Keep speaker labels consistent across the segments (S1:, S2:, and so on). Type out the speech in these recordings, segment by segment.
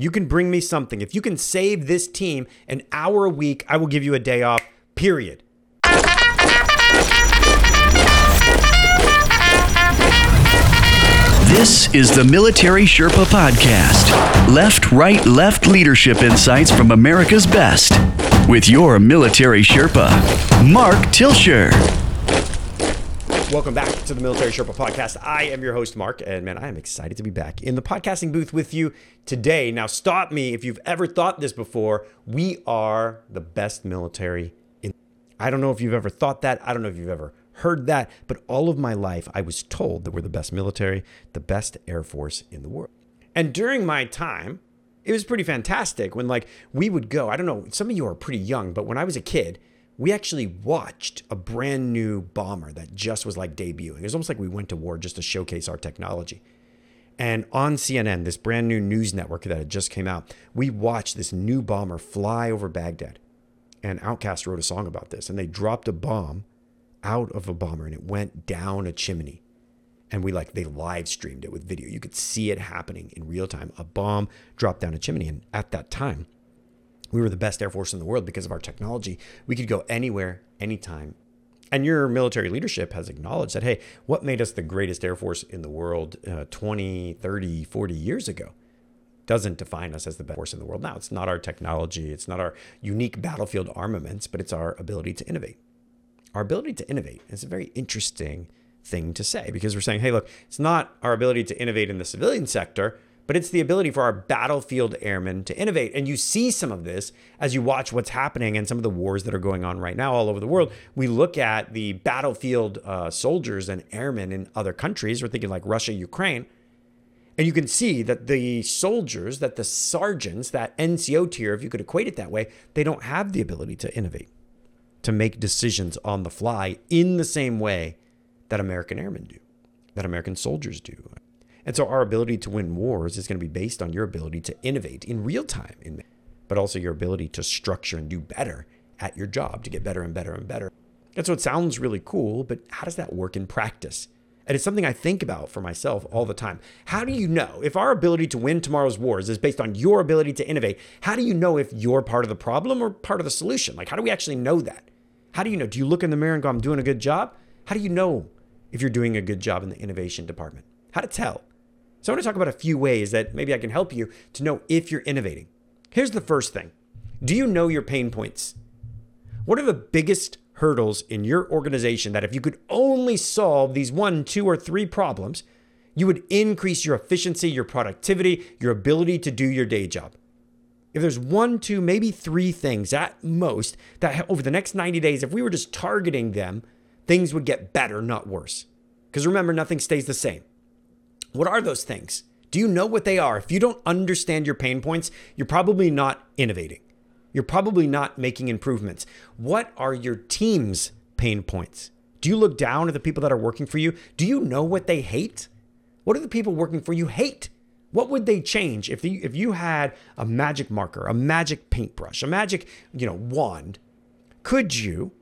S1: You can bring me something. If you can save this team an hour a week, I will give you a day off, period.
S2: This is the Military Sherpa Podcast. Left, right, left leadership insights from America's best. With your military Sherpa, Mark Tilsher.
S1: Welcome back to the Military Sherpa Podcast. I am your host, Mark, and man, I am excited to be back in the podcasting booth with you today. Now, stop me if you've ever thought this before. We are the best military in. I don't know if you've ever thought that. I don't know if you've ever heard that, but all of my life I was told that we're the best military, the best Air Force in the world. And during my time, it was pretty fantastic when like we would go, I don't know, some of you are pretty young, but when I was a kid, we actually watched a brand new bomber that just was like debuting. It was almost like we went to war just to showcase our technology. And on CNN, this brand new news network that had just came out, we watched this new bomber fly over Baghdad. And Outkast wrote a song about this. And they dropped a bomb out of a bomber and it went down a chimney. And we like, they live streamed it with video. You could see it happening in real time. A bomb dropped down a chimney. And at that time, we were the best Air Force in the world because of our technology. We could go anywhere, anytime. And your military leadership has acknowledged that, hey, what made us the greatest Air Force in the world uh, 20, 30, 40 years ago doesn't define us as the best force in the world now. It's not our technology, it's not our unique battlefield armaments, but it's our ability to innovate our ability to innovate is a very interesting thing to say because we're saying, hey, look, it's not our ability to innovate in the civilian sector, but it's the ability for our battlefield airmen to innovate. And you see some of this as you watch what's happening and some of the wars that are going on right now all over the world. We look at the battlefield uh, soldiers and airmen in other countries. We're thinking like Russia, Ukraine. And you can see that the soldiers, that the sergeants, that NCO tier, if you could equate it that way, they don't have the ability to innovate to make decisions on the fly in the same way that American airmen do, that American soldiers do. And so our ability to win wars is going to be based on your ability to innovate in real time, in, but also your ability to structure and do better at your job to get better and better and better. And so it sounds really cool, but how does that work in practice? And it's something I think about for myself all the time. How do you know if our ability to win tomorrow's wars is based on your ability to innovate? How do you know if you're part of the problem or part of the solution? Like, how do we actually know that? How do you know? Do you look in the mirror and go, I'm doing a good job? How do you know if you're doing a good job in the innovation department? How to tell? So I want to talk about a few ways that maybe I can help you to know if you're innovating. Here's the first thing Do you know your pain points? What are the biggest hurdles in your organization that if you could only solve these one, two, or three problems, you would increase your efficiency, your productivity, your ability to do your day job? if there's one, two, maybe three things at most that over the next 90 days, if we were just targeting them, things would get better, not worse. Because remember, nothing stays the same. What are those things? Do you know what they are? If you don't understand your pain points, you're probably not innovating. You're probably not making improvements. What are your team's pain points? Do you look down at the people that are working for you? Do you know what they hate? What do the people working for you hate? What would they change if you, if you had a magic marker, a magic paintbrush, a magic, you know, wand? Could you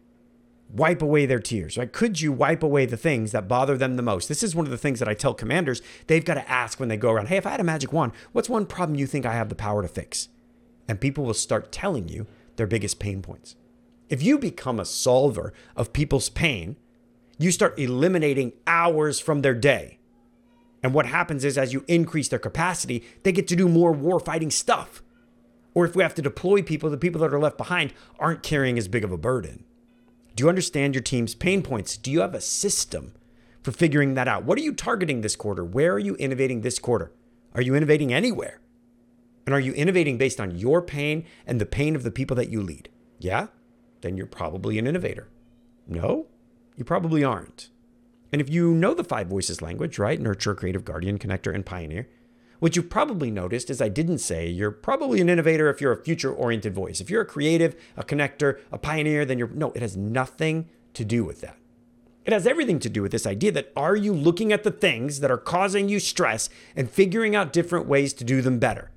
S1: wipe away their tears, right? Could you wipe away the things that bother them the most? This is one of the things that I tell commanders they've got to ask when they go around, "Hey, if I had a magic wand, what's one problem you think I have the power to fix?" And people will start telling you their biggest pain points. If you become a solver of people's pain, you start eliminating hours from their day and what happens is, as you increase their capacity, they get to do more war fighting stuff. Or if we have to deploy people, the people that are left behind aren't carrying as big of a burden. Do you understand your team's pain points? Do you have a system for figuring that out? What are you targeting this quarter? Where are you innovating this quarter? Are you innovating anywhere? And are you innovating based on your pain and the pain of the people that you lead? Yeah? Then you're probably an innovator. No? You probably aren't. And if you know the five voices language, right? Nurture, creative, guardian, connector, and pioneer. What you've probably noticed is I didn't say you're probably an innovator if you're a future oriented voice. If you're a creative, a connector, a pioneer, then you're no, it has nothing to do with that. It has everything to do with this idea that are you looking at the things that are causing you stress and figuring out different ways to do them better?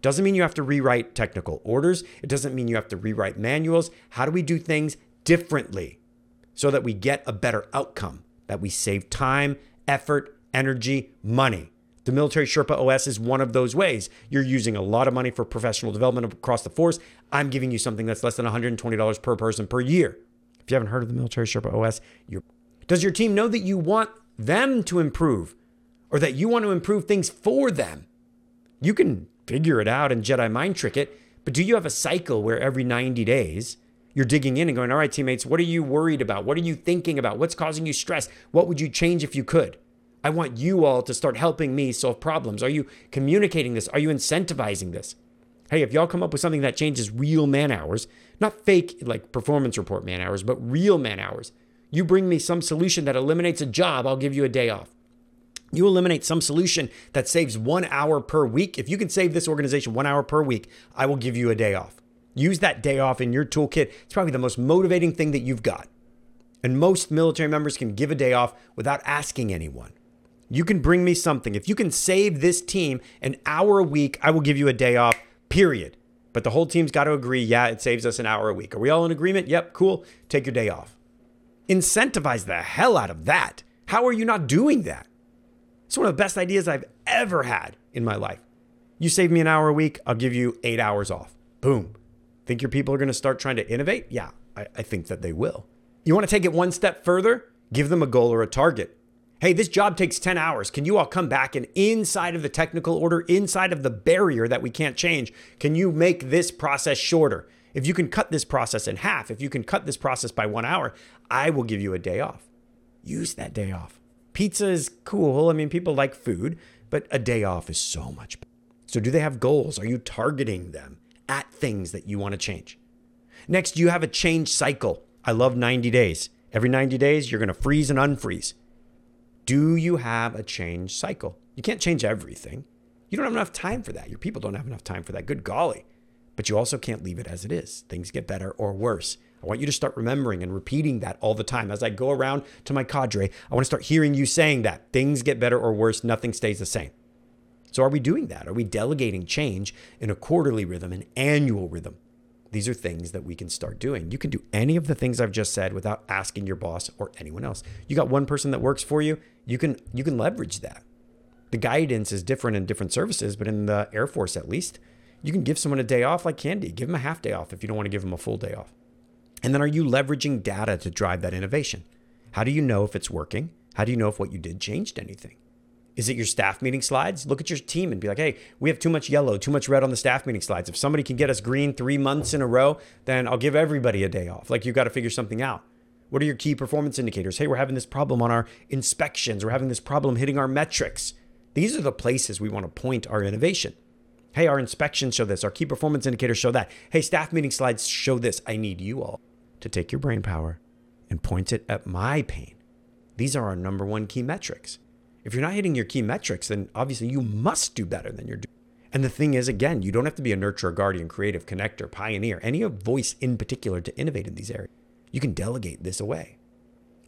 S1: Doesn't mean you have to rewrite technical orders. It doesn't mean you have to rewrite manuals. How do we do things differently so that we get a better outcome? that we save time, effort, energy, money. The Military Sherpa OS is one of those ways. You're using a lot of money for professional development across the force. I'm giving you something that's less than $120 per person per year. If you haven't heard of the Military Sherpa OS, you're... does your team know that you want them to improve or that you want to improve things for them? You can figure it out and Jedi mind trick it, but do you have a cycle where every 90 days you're digging in and going, all right, teammates, what are you worried about? What are you thinking about? What's causing you stress? What would you change if you could? I want you all to start helping me solve problems. Are you communicating this? Are you incentivizing this? Hey, if y'all come up with something that changes real man hours, not fake like performance report man hours, but real man hours, you bring me some solution that eliminates a job, I'll give you a day off. You eliminate some solution that saves one hour per week. If you can save this organization one hour per week, I will give you a day off. Use that day off in your toolkit. It's probably the most motivating thing that you've got. And most military members can give a day off without asking anyone. You can bring me something. If you can save this team an hour a week, I will give you a day off, period. But the whole team's got to agree, yeah, it saves us an hour a week. Are we all in agreement? Yep, cool. Take your day off. Incentivize the hell out of that. How are you not doing that? It's one of the best ideas I've ever had in my life. You save me an hour a week, I'll give you eight hours off. Boom. Think your people are going to start trying to innovate? Yeah, I, I think that they will. You want to take it one step further? Give them a goal or a target hey, this job takes 10 hours. Can you all come back and inside of the technical order, inside of the barrier that we can't change, can you make this process shorter? If you can cut this process in half, if you can cut this process by one hour, I will give you a day off. Use that day off. Pizza is cool. I mean, people like food, but a day off is so much better. So, do they have goals? Are you targeting them at things that you want to change? Next, you have a change cycle. I love 90 days. Every 90 days, you're going to freeze and unfreeze. Do you have a change cycle? You can't change everything. You don't have enough time for that. Your people don't have enough time for that. Good golly. But you also can't leave it as it is. Things get better or worse. I want you to start remembering and repeating that all the time. As I go around to my cadre, I want to start hearing you saying that. Things get better or worse, nothing stays the same. So, are we doing that? Are we delegating change in a quarterly rhythm, an annual rhythm? These are things that we can start doing. You can do any of the things I've just said without asking your boss or anyone else. You got one person that works for you, you can you can leverage that. The guidance is different in different services, but in the Air Force at least, you can give someone a day off like candy. Give them a half day off if you don't want to give them a full day off. And then are you leveraging data to drive that innovation? How do you know if it's working? How do you know if what you did changed anything? Is it your staff meeting slides? Look at your team and be like, hey, we have too much yellow, too much red on the staff meeting slides. If somebody can get us green three months in a row, then I'll give everybody a day off. Like you got to figure something out. What are your key performance indicators? Hey, we're having this problem on our inspections. We're having this problem hitting our metrics. These are the places we want to point our innovation. Hey, our inspections show this. Our key performance indicators show that. Hey, staff meeting slides show this. I need you all to take your brain power and point it at my pain. These are our number one key metrics. If you're not hitting your key metrics, then obviously you must do better than you're doing. And the thing is, again, you don't have to be a nurturer, guardian, creative, connector, pioneer, any voice in particular to innovate in these areas. You can delegate this away.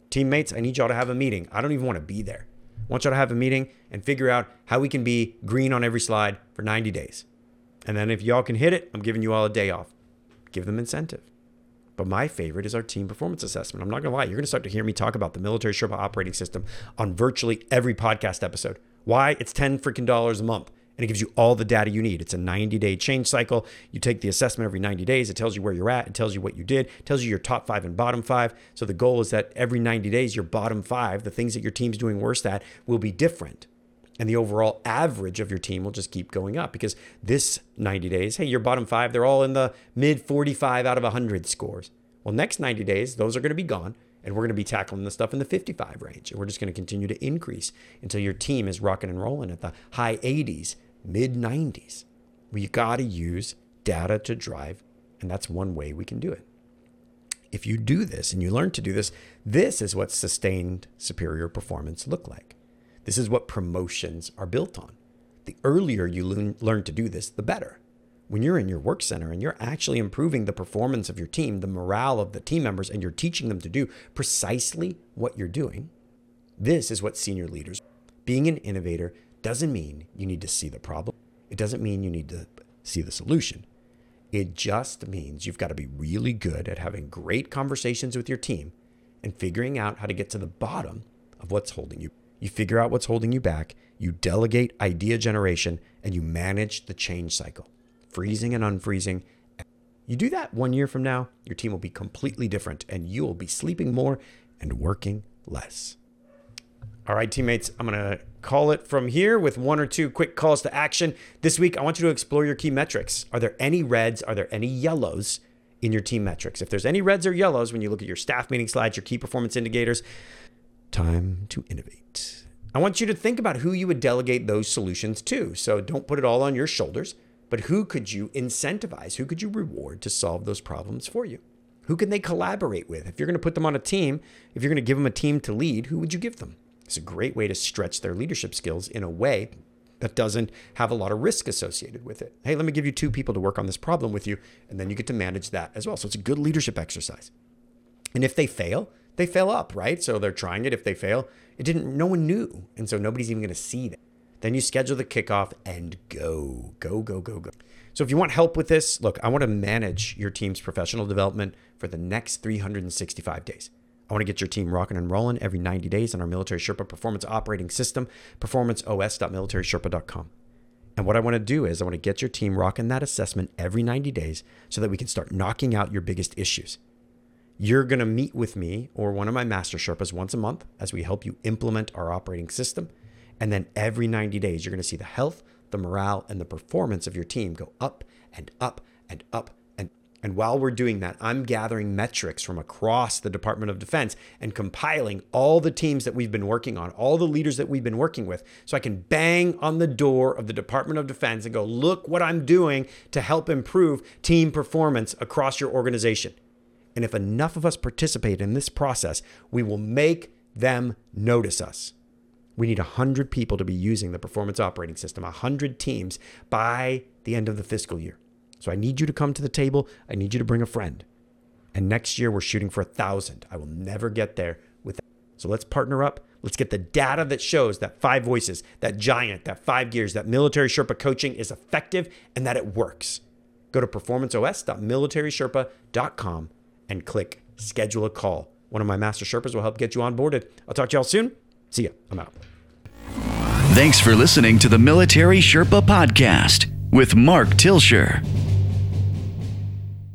S1: Teammates, I need y'all to have a meeting. I don't even want to be there. I want y'all to have a meeting and figure out how we can be green on every slide for 90 days. And then if y'all can hit it, I'm giving you all a day off. Give them incentive. But my favorite is our team performance assessment. I'm not going to lie, you're going to start to hear me talk about the military Sherpa operating system on virtually every podcast episode. Why? It's 10 freaking dollars a month and it gives you all the data you need. It's a 90 day change cycle. You take the assessment every 90 days. It tells you where you're at. It tells you what you did. It tells you your top five and bottom five. So the goal is that every 90 days, your bottom five, the things that your team's doing worst at, will be different and the overall average of your team will just keep going up because this 90 days, hey, your bottom five, they're all in the mid 45 out of 100 scores. Well, next 90 days, those are going to be gone, and we're going to be tackling the stuff in the 55 range. And we're just going to continue to increase until your team is rocking and rolling at the high 80s, mid 90s. We got to use data to drive, and that's one way we can do it. If you do this and you learn to do this, this is what sustained superior performance look like. This is what promotions are built on. The earlier you learn to do this, the better. When you're in your work center and you're actually improving the performance of your team, the morale of the team members, and you're teaching them to do precisely what you're doing, this is what senior leaders. Being an innovator doesn't mean you need to see the problem. It doesn't mean you need to see the solution. It just means you've got to be really good at having great conversations with your team and figuring out how to get to the bottom of what's holding you You figure out what's holding you back, you delegate idea generation, and you manage the change cycle, freezing and unfreezing. You do that one year from now, your team will be completely different and you will be sleeping more and working less. All right, teammates, I'm going to call it from here with one or two quick calls to action. This week, I want you to explore your key metrics. Are there any reds? Are there any yellows in your team metrics? If there's any reds or yellows when you look at your staff meeting slides, your key performance indicators, time to innovate. I want you to think about who you would delegate those solutions to. So don't put it all on your shoulders, but who could you incentivize? Who could you reward to solve those problems for you? Who can they collaborate with? If you're going to put them on a team, if you're going to give them a team to lead, who would you give them? It's a great way to stretch their leadership skills in a way that doesn't have a lot of risk associated with it. Hey, let me give you two people to work on this problem with you, and then you get to manage that as well. So it's a good leadership exercise. And if they fail, they fail up, right? So they're trying it. If they fail, it didn't, no one knew. And so nobody's even going to see that. Then you schedule the kickoff and go, go, go, go, go. So if you want help with this, look, I want to manage your team's professional development for the next 365 days. I want to get your team rocking and rolling every 90 days on our Military Sherpa performance operating system, performanceos.militarySherpa.com. And what I want to do is I want to get your team rocking that assessment every 90 days so that we can start knocking out your biggest issues. You're going to meet with me or one of my master Sherpas once a month as we help you implement our operating system. And then every 90 days, you're going to see the health, the morale, and the performance of your team go up and up and up and while we're doing that, I'm gathering metrics from across the Department of Defense and compiling all the teams that we've been working on, all the leaders that we've been working with, so I can bang on the door of the Department of Defense and go, look what I'm doing to help improve team performance across your organization. And if enough of us participate in this process, we will make them notice us. We need 100 people to be using the performance operating system, 100 teams by the end of the fiscal year. So I need you to come to the table. I need you to bring a friend. And next year we're shooting for a thousand. I will never get there with that. So let's partner up. Let's get the data that shows that five voices, that giant, that five gears, that military Sherpa coaching is effective and that it works. Go to performanceos.militarySherpa.com and click schedule a call. One of my master Sherpas will help get you onboarded. I'll talk to y'all soon. See ya. I'm out.
S2: Thanks for listening to the Military Sherpa Podcast with Mark Tilsher.